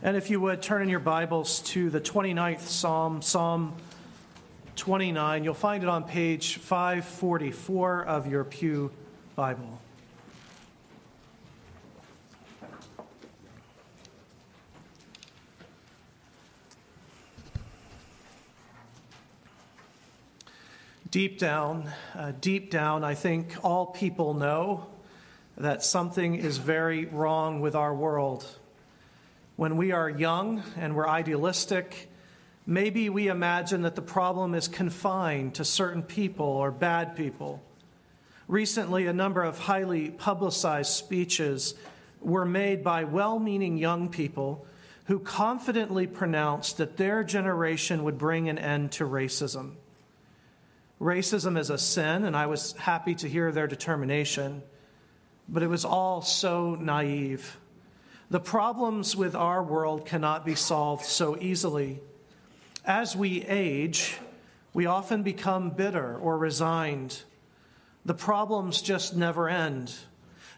And if you would turn in your Bibles to the 29th Psalm, Psalm 29, you'll find it on page 544 of your Pew Bible. Deep down, uh, deep down, I think all people know that something is very wrong with our world. When we are young and we're idealistic, maybe we imagine that the problem is confined to certain people or bad people. Recently, a number of highly publicized speeches were made by well meaning young people who confidently pronounced that their generation would bring an end to racism. Racism is a sin, and I was happy to hear their determination, but it was all so naive. The problems with our world cannot be solved so easily. As we age, we often become bitter or resigned. The problems just never end.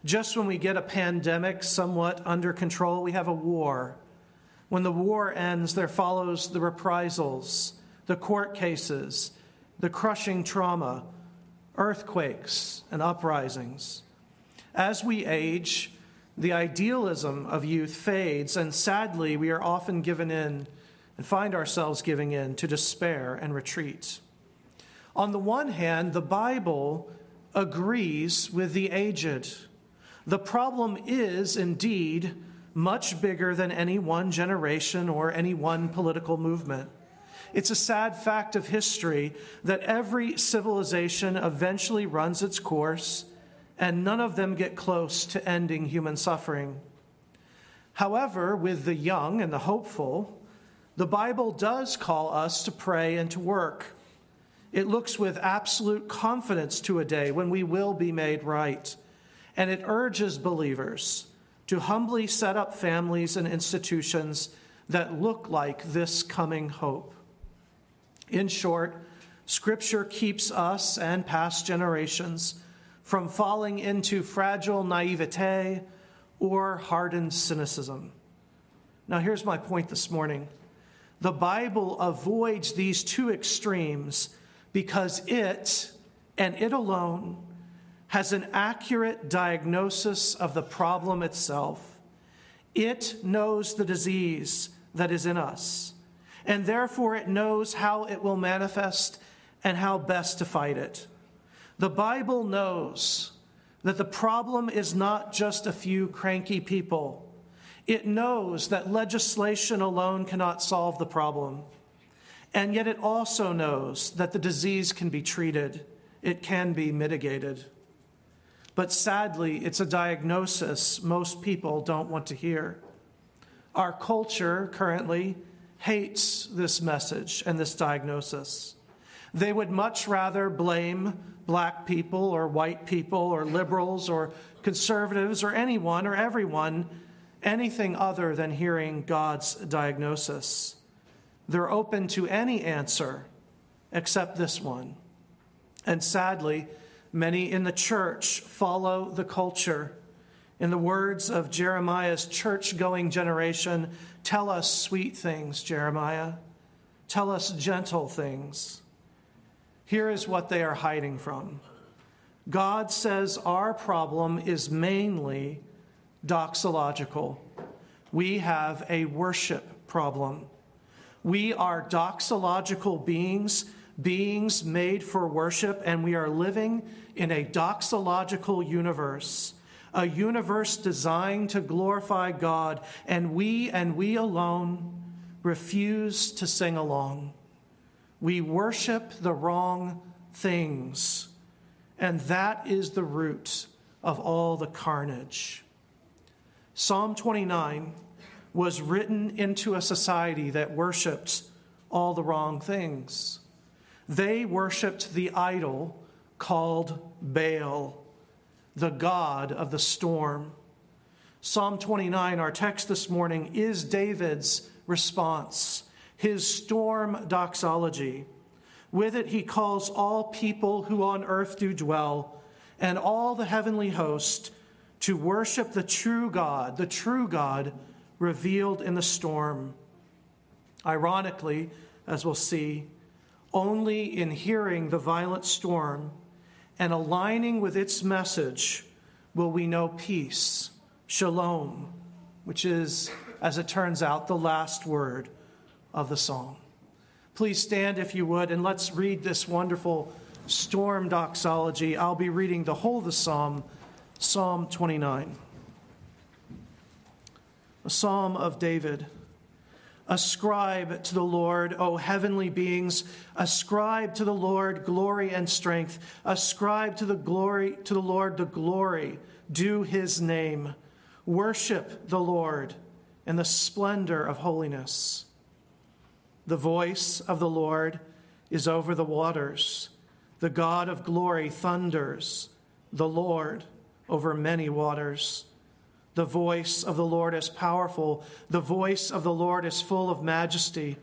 Just when we get a pandemic somewhat under control, we have a war. When the war ends, there follows the reprisals, the court cases, the crushing trauma, earthquakes, and uprisings. As we age, the idealism of youth fades, and sadly, we are often given in and find ourselves giving in to despair and retreat. On the one hand, the Bible agrees with the aged. The problem is indeed much bigger than any one generation or any one political movement. It's a sad fact of history that every civilization eventually runs its course and none of them get close to ending human suffering. However, with the young and the hopeful, the Bible does call us to pray and to work. It looks with absolute confidence to a day when we will be made right, and it urges believers to humbly set up families and institutions that look like this coming hope. In short, Scripture keeps us and past generations from falling into fragile naivete or hardened cynicism. Now, here's my point this morning the Bible avoids these two extremes because it, and it alone, has an accurate diagnosis of the problem itself. It knows the disease that is in us, and therefore it knows how it will manifest and how best to fight it. The Bible knows that the problem is not just a few cranky people. It knows that legislation alone cannot solve the problem. And yet it also knows that the disease can be treated, it can be mitigated. But sadly, it's a diagnosis most people don't want to hear. Our culture currently hates this message and this diagnosis. They would much rather blame black people or white people or liberals or conservatives or anyone or everyone anything other than hearing God's diagnosis. They're open to any answer except this one. And sadly, many in the church follow the culture. In the words of Jeremiah's church going generation, tell us sweet things, Jeremiah. Tell us gentle things. Here is what they are hiding from God says our problem is mainly doxological. We have a worship problem. We are doxological beings, beings made for worship, and we are living in a doxological universe, a universe designed to glorify God, and we and we alone refuse to sing along. We worship the wrong things, and that is the root of all the carnage. Psalm 29 was written into a society that worshiped all the wrong things. They worshiped the idol called Baal, the god of the storm. Psalm 29, our text this morning, is David's response his storm doxology. With it, he calls all people who on earth do dwell and all the heavenly host to worship the true God, the true God revealed in the storm. Ironically, as we'll see, only in hearing the violent storm and aligning with its message will we know peace, shalom, which is, as it turns out, the last word of the song. Please stand if you would, and let's read this wonderful storm doxology. I'll be reading the whole of the psalm, Psalm 29. A psalm of David. Ascribe to the Lord, O heavenly beings, ascribe to the Lord glory and strength. Ascribe to the glory to the Lord the glory due his name. Worship the Lord in the splendor of holiness. The voice of the Lord is over the waters. The God of glory thunders, the Lord over many waters. The voice of the Lord is powerful. The voice of the Lord is full of majesty.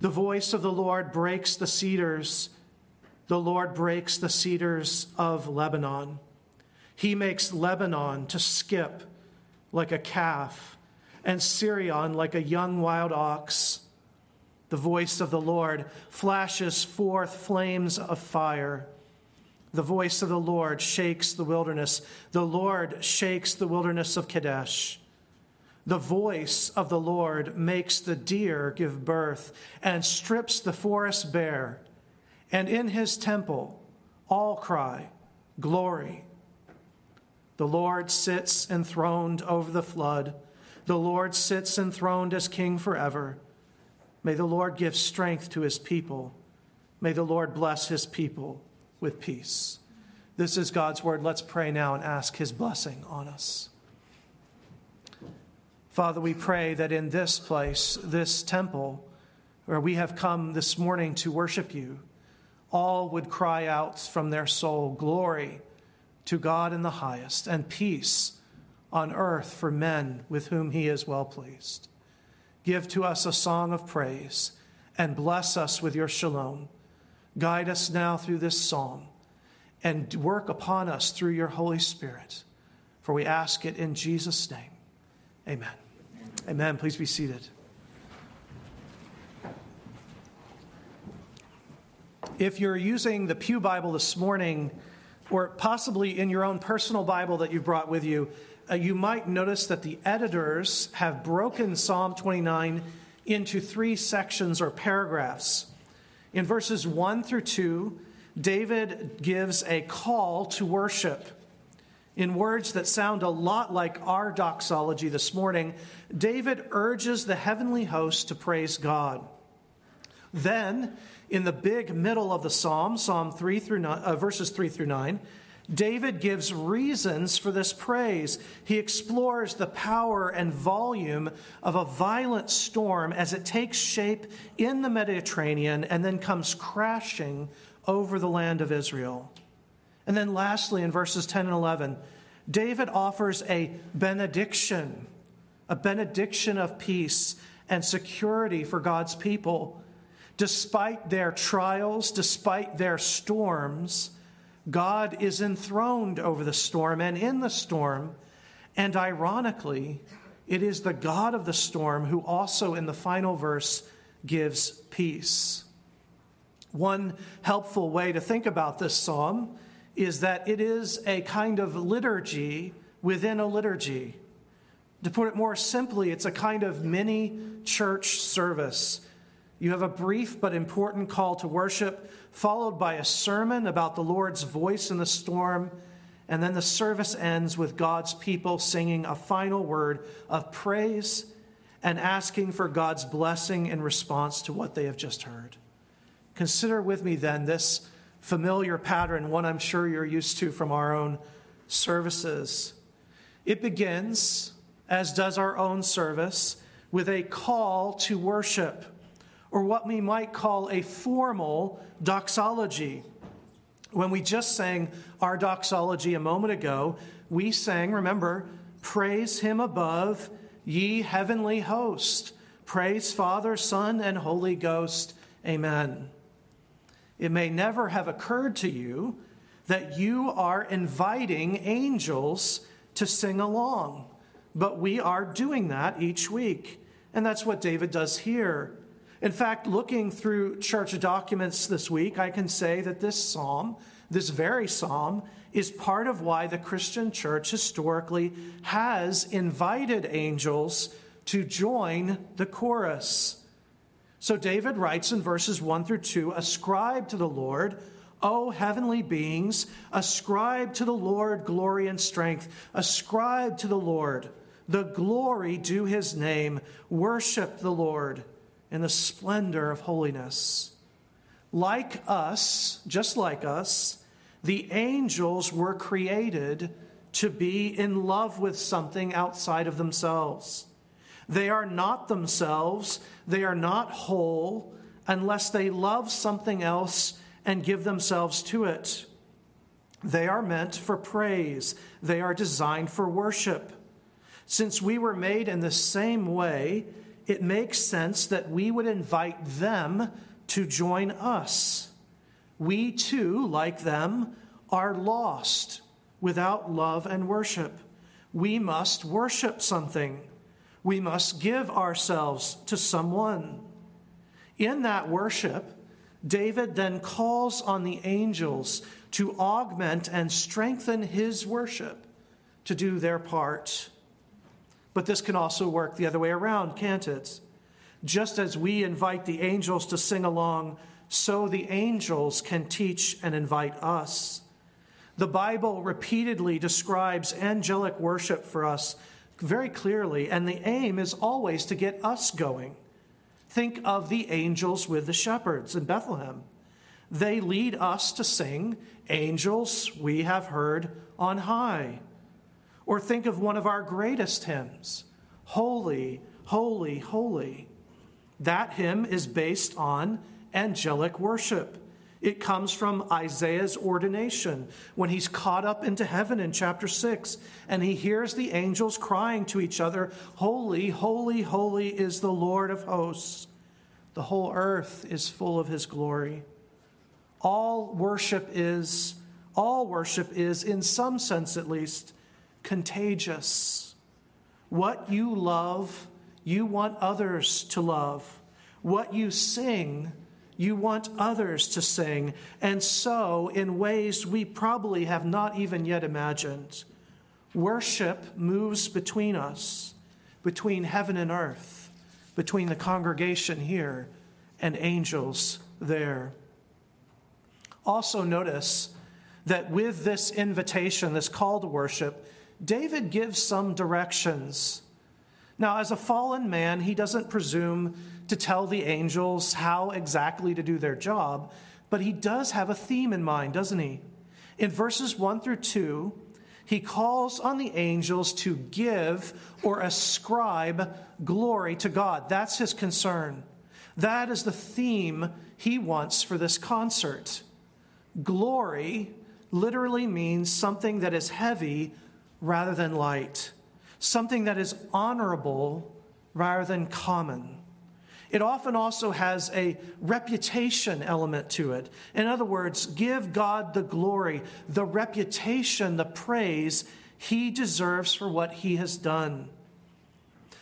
The voice of the Lord breaks the cedars. The Lord breaks the cedars of Lebanon. He makes Lebanon to skip like a calf, and Sirion like a young wild ox. The voice of the Lord flashes forth flames of fire. The voice of the Lord shakes the wilderness. The Lord shakes the wilderness of Kadesh. The voice of the Lord makes the deer give birth and strips the forest bare. And in his temple, all cry, Glory. The Lord sits enthroned over the flood. The Lord sits enthroned as king forever. May the Lord give strength to his people. May the Lord bless his people with peace. This is God's word. Let's pray now and ask his blessing on us. Father, we pray that in this place, this temple, where we have come this morning to worship you, all would cry out from their soul, Glory to God in the highest, and peace on earth for men with whom he is well pleased. Give to us a song of praise and bless us with your shalom. Guide us now through this psalm and work upon us through your Holy Spirit. For we ask it in Jesus' name. Amen. Amen. Please be seated. If you're using the Pew Bible this morning, or possibly in your own personal Bible that you brought with you, uh, you might notice that the editors have broken Psalm 29 into three sections or paragraphs. In verses 1 through 2, David gives a call to worship. In words that sound a lot like our doxology this morning, David urges the heavenly host to praise God. Then, in the big middle of the psalm, Psalm 3 through 9, uh, verses 3 through 9, David gives reasons for this praise. He explores the power and volume of a violent storm as it takes shape in the Mediterranean and then comes crashing over the land of Israel. And then, lastly, in verses 10 and 11, David offers a benediction, a benediction of peace and security for God's people. Despite their trials, despite their storms, God is enthroned over the storm and in the storm. And ironically, it is the God of the storm who also, in the final verse, gives peace. One helpful way to think about this psalm is that it is a kind of liturgy within a liturgy. To put it more simply, it's a kind of mini church service you have a brief but important call to worship, followed by a sermon about the Lord's voice in the storm, and then the service ends with God's people singing a final word of praise and asking for God's blessing in response to what they have just heard. Consider with me then this familiar pattern, one I'm sure you're used to from our own services. It begins, as does our own service, with a call to worship or what we might call a formal doxology. When we just sang our doxology a moment ago, we sang, remember, Praise him above, ye heavenly host. Praise Father, Son, and Holy Ghost. Amen. It may never have occurred to you that you are inviting angels to sing along but we are doing that each week. And that's what David does here. In fact, looking through church documents this week, I can say that this psalm, this very psalm, is part of why the Christian church historically has invited angels to join the chorus. So David writes in verses 1 through 2 Ascribe to the Lord, O heavenly beings, ascribe to the Lord glory and strength, ascribe to the Lord. The glory due his name, worship the Lord in the splendor of holiness. Like us, just like us, the angels were created to be in love with something outside of themselves. They are not themselves, they are not whole unless they love something else and give themselves to it. They are meant for praise, they are designed for worship. Since we were made in the same way, it makes sense that we would invite them to join us. We too, like them, are lost without love and worship. We must worship something. We must give ourselves to someone. In that worship, David then calls on the angels to augment and strengthen his worship to do their part. But this can also work the other way around, can't it? Just as we invite the angels to sing along, so the angels can teach and invite us. The Bible repeatedly describes angelic worship for us very clearly, and the aim is always to get us going. Think of the angels with the shepherds in Bethlehem. They lead us to sing, Angels we have heard on high. Or think of one of our greatest hymns, Holy, Holy, Holy. That hymn is based on angelic worship. It comes from Isaiah's ordination when he's caught up into heaven in chapter 6 and he hears the angels crying to each other, Holy, holy, holy is the Lord of hosts. The whole earth is full of his glory. All worship is, all worship is, in some sense at least, contagious. What you love, you want others to love. What you sing, you want others to sing, and so in ways we probably have not even yet imagined. Worship moves between us, between heaven and earth, between the congregation here and angels there. Also, notice that with this invitation, this call to worship, David gives some directions. Now, as a fallen man, he doesn't presume to tell the angels how exactly to do their job, but he does have a theme in mind, doesn't he? In verses 1 through 2, he calls on the angels to give or ascribe glory to God. That's his concern. That is the theme he wants for this concert. Glory literally means something that is heavy rather than light, something that is honorable rather than common. It often also has a reputation element to it. In other words, give God the glory, the reputation, the praise he deserves for what he has done.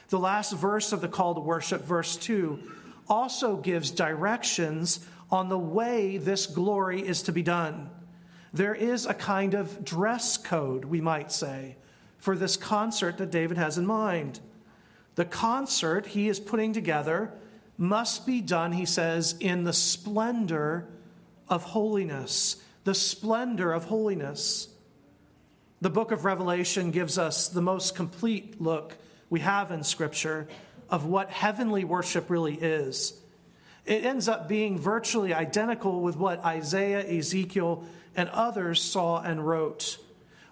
The last verse of the call to worship, verse 2, also gives directions on the way this glory is to be done. There is a kind of dress code, we might say, for this concert that David has in mind. The concert he is putting together must be done, he says, in the splendor of holiness. The splendor of holiness. The book of Revelation gives us the most complete look we have in Scripture of what heavenly worship really is. It ends up being virtually identical with what Isaiah, Ezekiel, and others saw and wrote.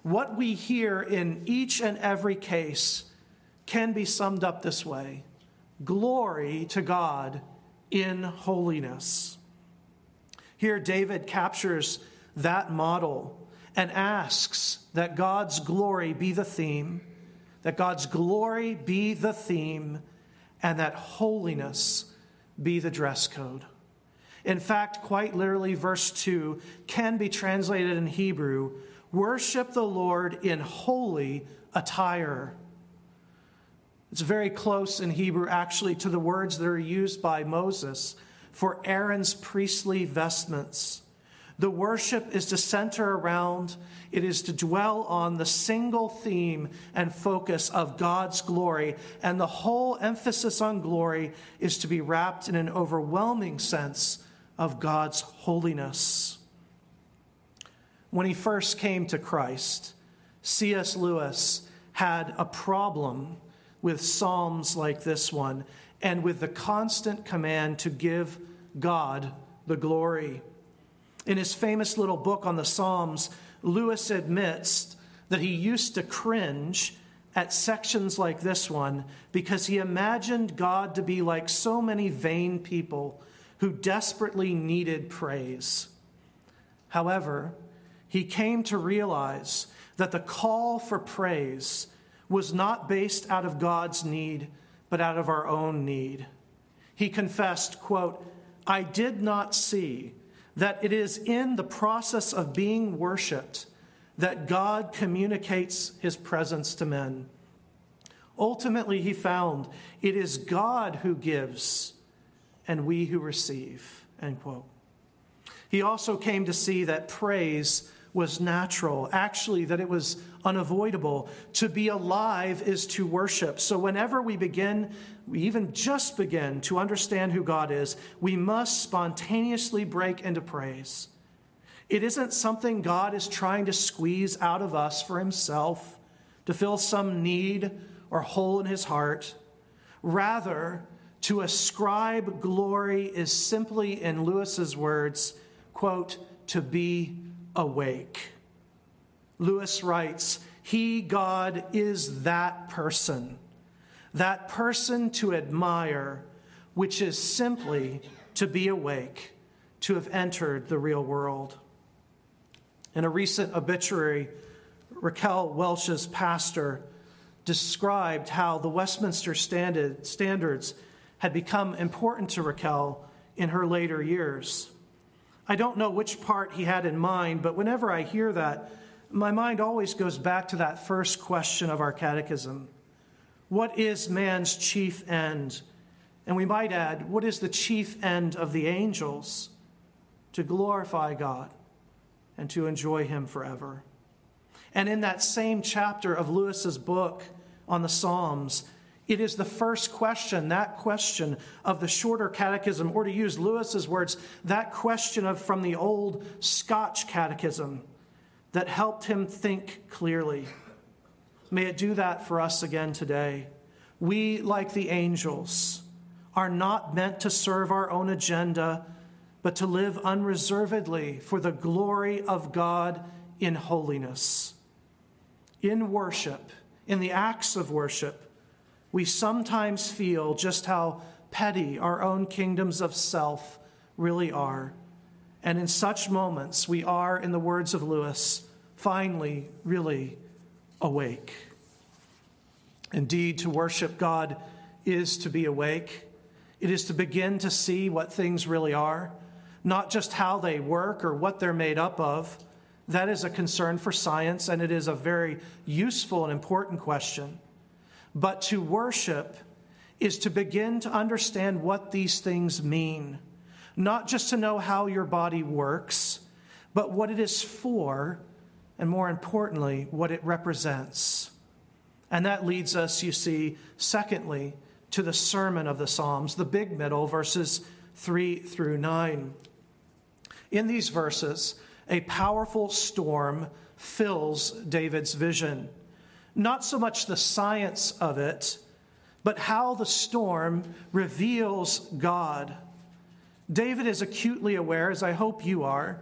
What we hear in each and every case can be summed up this way Glory to God in holiness. Here, David captures that model and asks that God's glory be the theme, that God's glory be the theme, and that holiness be the dress code. In fact, quite literally, verse 2 can be translated in Hebrew worship the Lord in holy attire. It's very close in Hebrew, actually, to the words that are used by Moses for Aaron's priestly vestments. The worship is to center around, it is to dwell on the single theme and focus of God's glory. And the whole emphasis on glory is to be wrapped in an overwhelming sense of God's holiness. When he first came to Christ, C.S. Lewis had a problem with Psalms like this one and with the constant command to give God the glory. In his famous little book on the Psalms, Lewis admits that he used to cringe at sections like this one because he imagined God to be like so many vain people who desperately needed praise. However, he came to realize that the call for praise was not based out of God's need, but out of our own need. He confessed, quote, I did not see that it is in the process of being worshiped that God communicates his presence to men. Ultimately, he found it is God who gives and we who receive. End quote. He also came to see that praise was natural, actually, that it was unavoidable. To be alive is to worship. So, whenever we begin, we even just begin to understand who God is, we must spontaneously break into praise. It isn't something God is trying to squeeze out of us for himself to fill some need or hole in his heart. Rather, to ascribe glory is simply, in Lewis's words, quote, to be awake. Lewis writes, He, God, is that person, that person to admire, which is simply to be awake, to have entered the real world. In a recent obituary, Raquel Welch's pastor described how the Westminster standards had become important to Raquel in her later years. I don't know which part he had in mind, but whenever I hear that, my mind always goes back to that first question of our catechism What is man's chief end? And we might add, What is the chief end of the angels? To glorify God and to enjoy Him forever. And in that same chapter of Lewis's book on the Psalms, it is the first question, that question of the shorter catechism, or to use Lewis's words, that question of from the old Scotch catechism that helped him think clearly. May it do that for us again today. We, like the angels, are not meant to serve our own agenda, but to live unreservedly for the glory of God in holiness. In worship, in the acts of worship, we sometimes feel just how petty our own kingdoms of self really are. And in such moments, we are, in the words of Lewis, finally really awake. Indeed, to worship God is to be awake. It is to begin to see what things really are, not just how they work or what they're made up of. That is a concern for science, and it is a very useful and important question. But to worship is to begin to understand what these things mean not just to know how your body works, but what it is for, and more importantly, what it represents. And that leads us, you see, secondly, to the sermon of the Psalms, the big middle, verses 3 through 9. In these verses, a powerful storm fills David's vision. Not so much the science of it, but how the storm reveals God David is acutely aware, as I hope you are,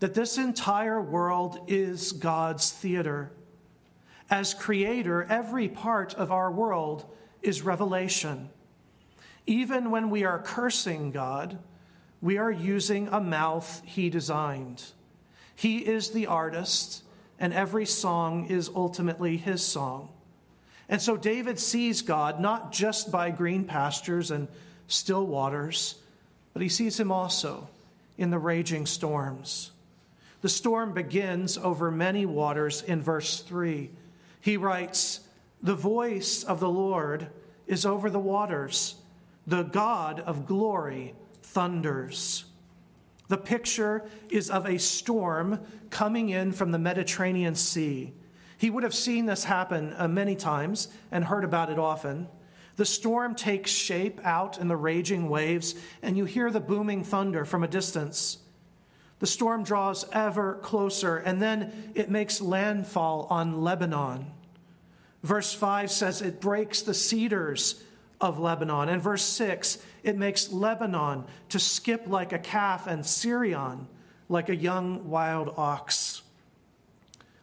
that this entire world is God's theater. As creator, every part of our world is revelation. Even when we are cursing God, we are using a mouth he designed. He is the artist, and every song is ultimately his song. And so David sees God not just by green pastures and still waters but he sees him also in the raging storms. The storm begins over many waters in verse 3. He writes, The voice of the Lord is over the waters. The God of glory thunders. The picture is of a storm coming in from the Mediterranean Sea. He would have seen this happen uh, many times and heard about it often. The storm takes shape out in the raging waves, and you hear the booming thunder from a distance. The storm draws ever closer, and then it makes landfall on Lebanon. Verse 5 says it breaks the cedars of Lebanon. And verse 6, it makes Lebanon to skip like a calf and Sirion like a young wild ox.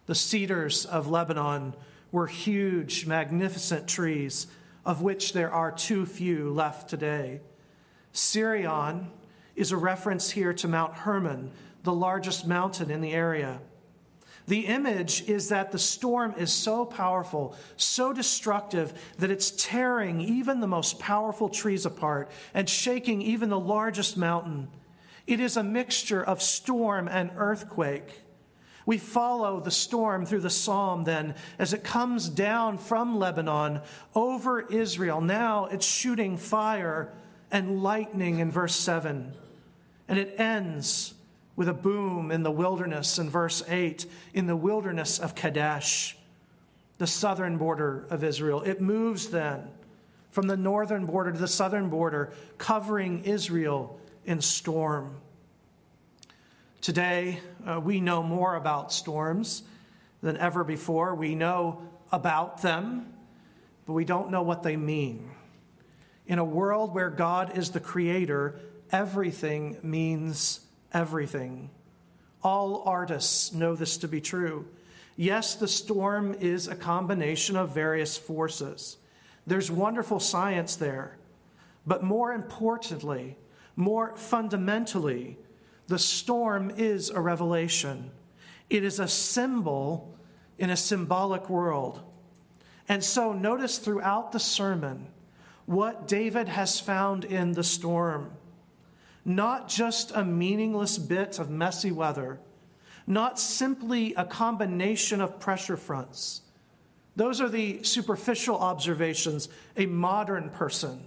The cedars of Lebanon were huge, magnificent trees, of which there are too few left today. Sirion is a reference here to Mount Hermon, the largest mountain in the area. The image is that the storm is so powerful, so destructive, that it's tearing even the most powerful trees apart and shaking even the largest mountain. It is a mixture of storm and earthquake. We follow the storm through the psalm then as it comes down from Lebanon over Israel. Now it's shooting fire and lightning in verse 7. And it ends with a boom in the wilderness in verse 8, in the wilderness of Kadesh, the southern border of Israel. It moves then from the northern border to the southern border, covering Israel in storm. Today, uh, we know more about storms than ever before. We know about them, but we don't know what they mean. In a world where God is the creator, everything means everything. All artists know this to be true. Yes, the storm is a combination of various forces. There's wonderful science there. But more importantly, more fundamentally, the storm is a revelation. It is a symbol in a symbolic world. And so, notice throughout the sermon what David has found in the storm not just a meaningless bit of messy weather, not simply a combination of pressure fronts. Those are the superficial observations a modern person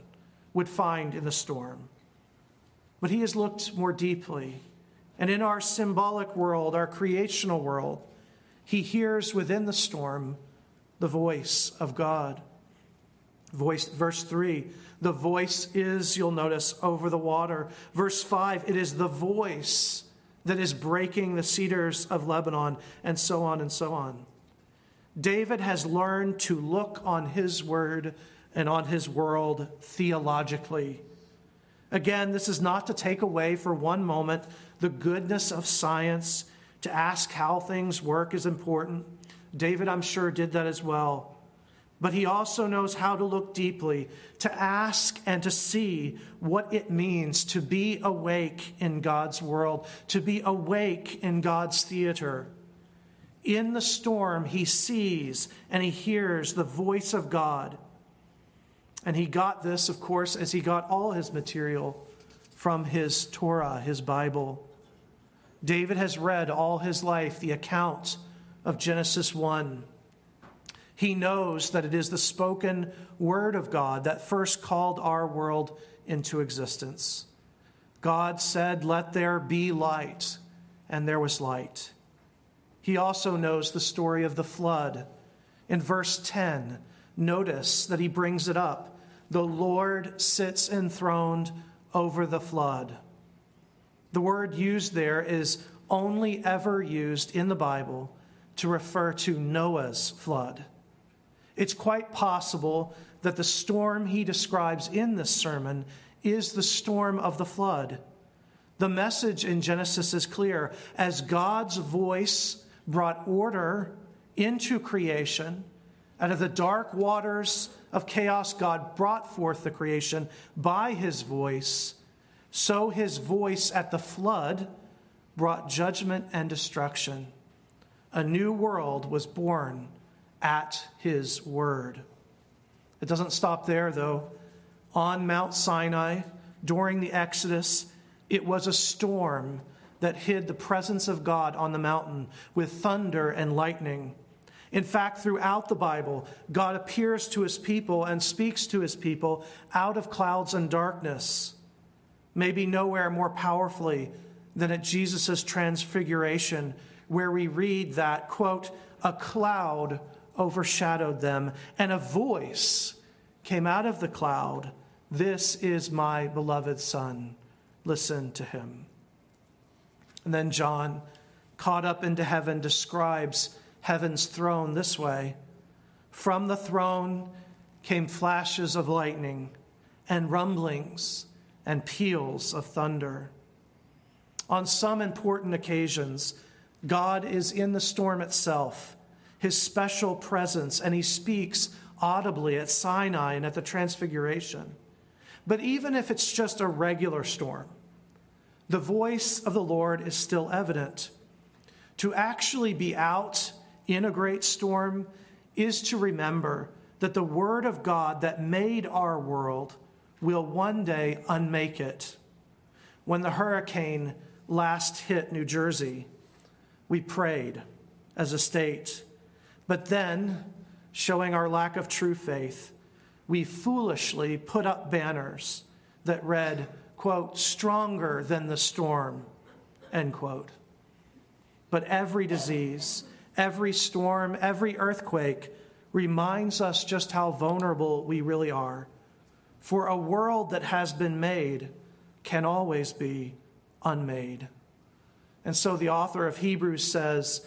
would find in the storm. But he has looked more deeply. And in our symbolic world, our creational world, he hears within the storm the voice of God. Voice, verse 3 the voice is, you'll notice, over the water. Verse 5 it is the voice that is breaking the cedars of Lebanon, and so on and so on. David has learned to look on his word and on his world theologically. Again, this is not to take away for one moment the goodness of science. To ask how things work is important. David, I'm sure, did that as well but he also knows how to look deeply, to ask and to see what it means to be awake in God's world, to be awake in God's theater. In the storm, he sees and he hears the voice of God. And he got this, of course, as he got all his material from his Torah, his Bible. David has read all his life the account of Genesis 1 he knows that it is the spoken word of God that first called our world into existence. God said, Let there be light, and there was light. He also knows the story of the flood. In verse 10, notice that he brings it up. The Lord sits enthroned over the flood. The word used there is only ever used in the Bible to refer to Noah's flood. It's quite possible that the storm he describes in this sermon is the storm of the flood. The message in Genesis is clear. As God's voice brought order into creation, out of the dark waters of chaos, God brought forth the creation by his voice. So his voice at the flood brought judgment and destruction. A new world was born at his word. It doesn't stop there, though. On Mount Sinai, during the Exodus, it was a storm that hid the presence of God on the mountain with thunder and lightning. In fact, throughout the Bible, God appears to his people and speaks to his people out of clouds and darkness. Maybe nowhere more powerfully than at Jesus' transfiguration, where we read that, quote, a cloud overshadowed them, and a voice came out of the cloud This is my beloved Son. Listen to him. And then John, caught up into heaven, describes heaven's throne this way From the throne came flashes of lightning and rumblings and peals of thunder. On some important occasions, God is in the storm itself, his special presence, and he speaks audibly at Sinai and at the Transfiguration. But even if it's just a regular storm, the voice of the Lord is still evident. To actually be out in a great storm is to remember that the Word of God that made our world will one day unmake it. When the hurricane last hit New Jersey, we prayed as a state. But then, showing our lack of true faith, we foolishly put up banners that read, quote, stronger than the storm, end quote. But every disease, every storm, every earthquake reminds us just how vulnerable we really are. For a world that has been made can always be unmade. And so the author of Hebrews says,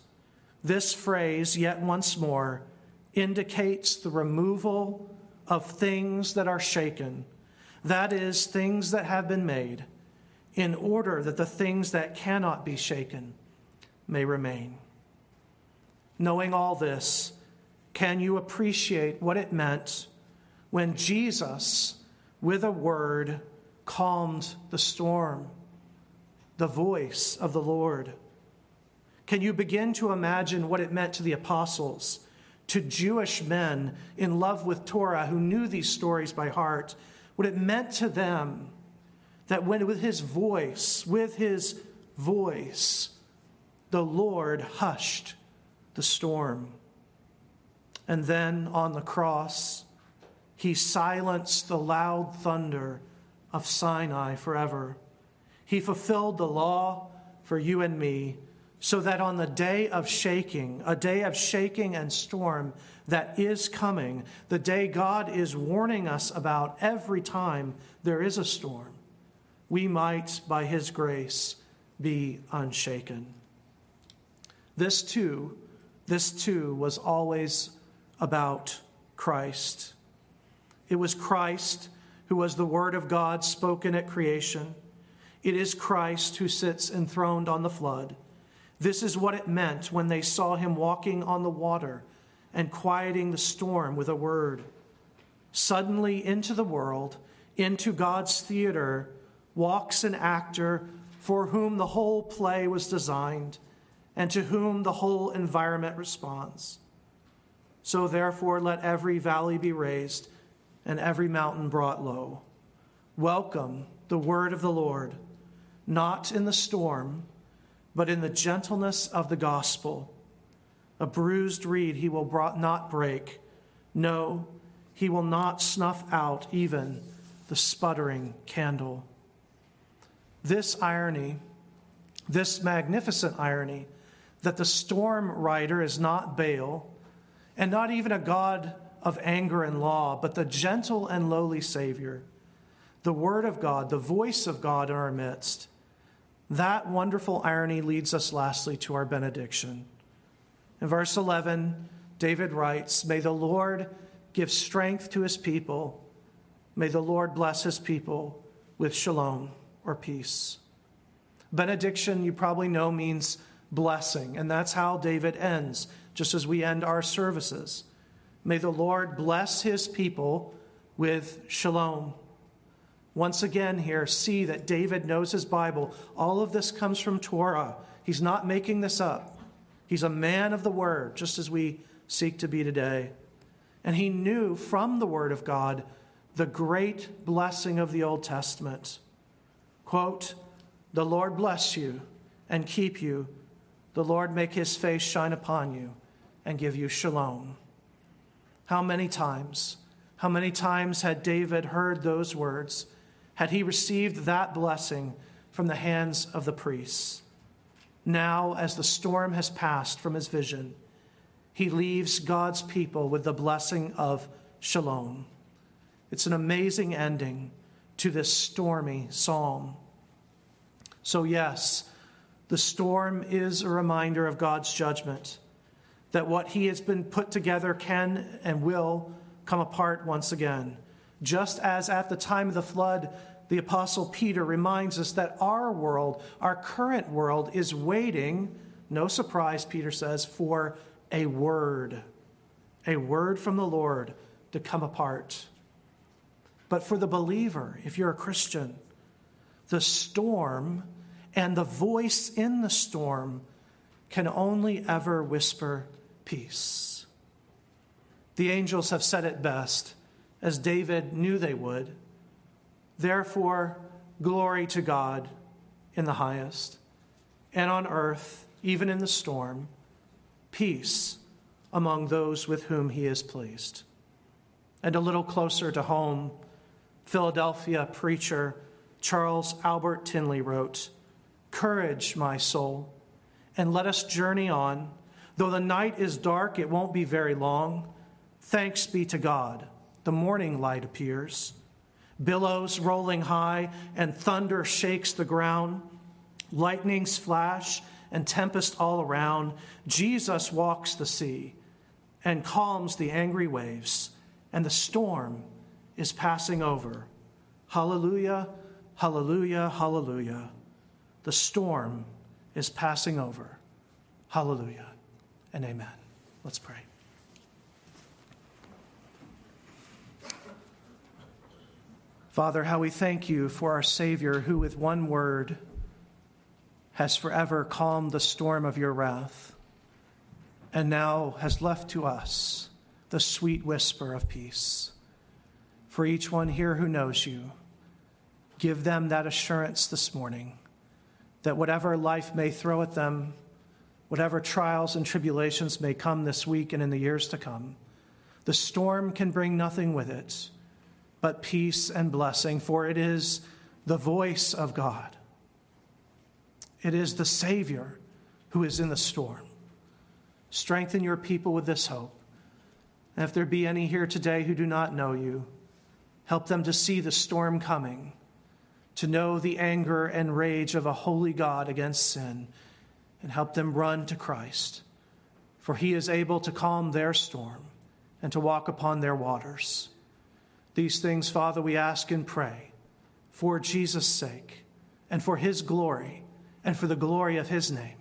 This phrase, yet once more, indicates the removal of things that are shaken, that is, things that have been made, in order that the things that cannot be shaken may remain. Knowing all this, can you appreciate what it meant when Jesus, with a word, calmed the storm, the voice of the Lord? Can you begin to imagine what it meant to the apostles, to Jewish men in love with Torah who knew these stories by heart, what it meant to them that when with his voice, with his voice, the Lord hushed the storm. And then on the cross, he silenced the loud thunder of Sinai forever. He fulfilled the law for you and me, so that on the day of shaking, a day of shaking and storm that is coming, the day God is warning us about every time there is a storm, we might, by His grace, be unshaken. This too this too was always about Christ. It was Christ who was the Word of God spoken at creation. It is Christ who sits enthroned on the flood. This is what it meant when they saw him walking on the water and quieting the storm with a word. Suddenly, into the world, into God's theater, walks an actor for whom the whole play was designed and to whom the whole environment responds. So, therefore, let every valley be raised and every mountain brought low. Welcome the word of the Lord, not in the storm, but in the gentleness of the gospel. A bruised reed he will not break. No, he will not snuff out even the sputtering candle. This irony, this magnificent irony, that the storm rider is not Baal and not even a God of anger and law, but the gentle and lowly Savior, the Word of God, the voice of God in our midst. That wonderful irony leads us lastly to our benediction. In verse 11, David writes, May the Lord give strength to his people. May the Lord bless his people with shalom or peace. Benediction, you probably know, means blessing. And that's how David ends, just as we end our services. May the Lord bless his people with shalom. Once again, here, see that David knows his Bible. All of this comes from Torah. He's not making this up. He's a man of the word, just as we seek to be today. And he knew from the word of God the great blessing of the Old Testament. Quote, The Lord bless you and keep you. The Lord make his face shine upon you and give you shalom. How many times, how many times had David heard those words? Had he received that blessing from the hands of the priests? Now, as the storm has passed from his vision, he leaves God's people with the blessing of shalom. It's an amazing ending to this stormy psalm. So, yes, the storm is a reminder of God's judgment, that what he has been put together can and will come apart once again. Just as at the time of the flood, the Apostle Peter reminds us that our world, our current world, is waiting, no surprise, Peter says, for a word, a word from the Lord to come apart. But for the believer, if you're a Christian, the storm and the voice in the storm can only ever whisper peace. The angels have said it best, as David knew they would. Therefore, glory to God in the highest, and on earth, even in the storm, peace among those with whom he is pleased. And a little closer to home, Philadelphia preacher Charles Albert Tindley wrote, Courage, my soul, and let us journey on. Though the night is dark, it won't be very long. Thanks be to God, the morning light appears. Billows rolling high, and thunder shakes the ground. Lightnings flash, and tempest all around. Jesus walks the sea and calms the angry waves, and the storm is passing over. Hallelujah, hallelujah, hallelujah. The storm is passing over. Hallelujah and amen. Let's pray. Father, how we thank you for our Savior who, with one word, has forever calmed the storm of your wrath and now has left to us the sweet whisper of peace. For each one here who knows you, give them that assurance this morning that whatever life may throw at them, whatever trials and tribulations may come this week and in the years to come, the storm can bring nothing with it but peace and blessing, for it is the voice of God. It is the Savior who is in the storm. Strengthen your people with this hope. And if there be any here today who do not know you, help them to see the storm coming, to know the anger and rage of a holy God against sin, and help them run to Christ. For he is able to calm their storm and to walk upon their waters. These things, Father, we ask and pray for Jesus' sake and for his glory and for the glory of his name.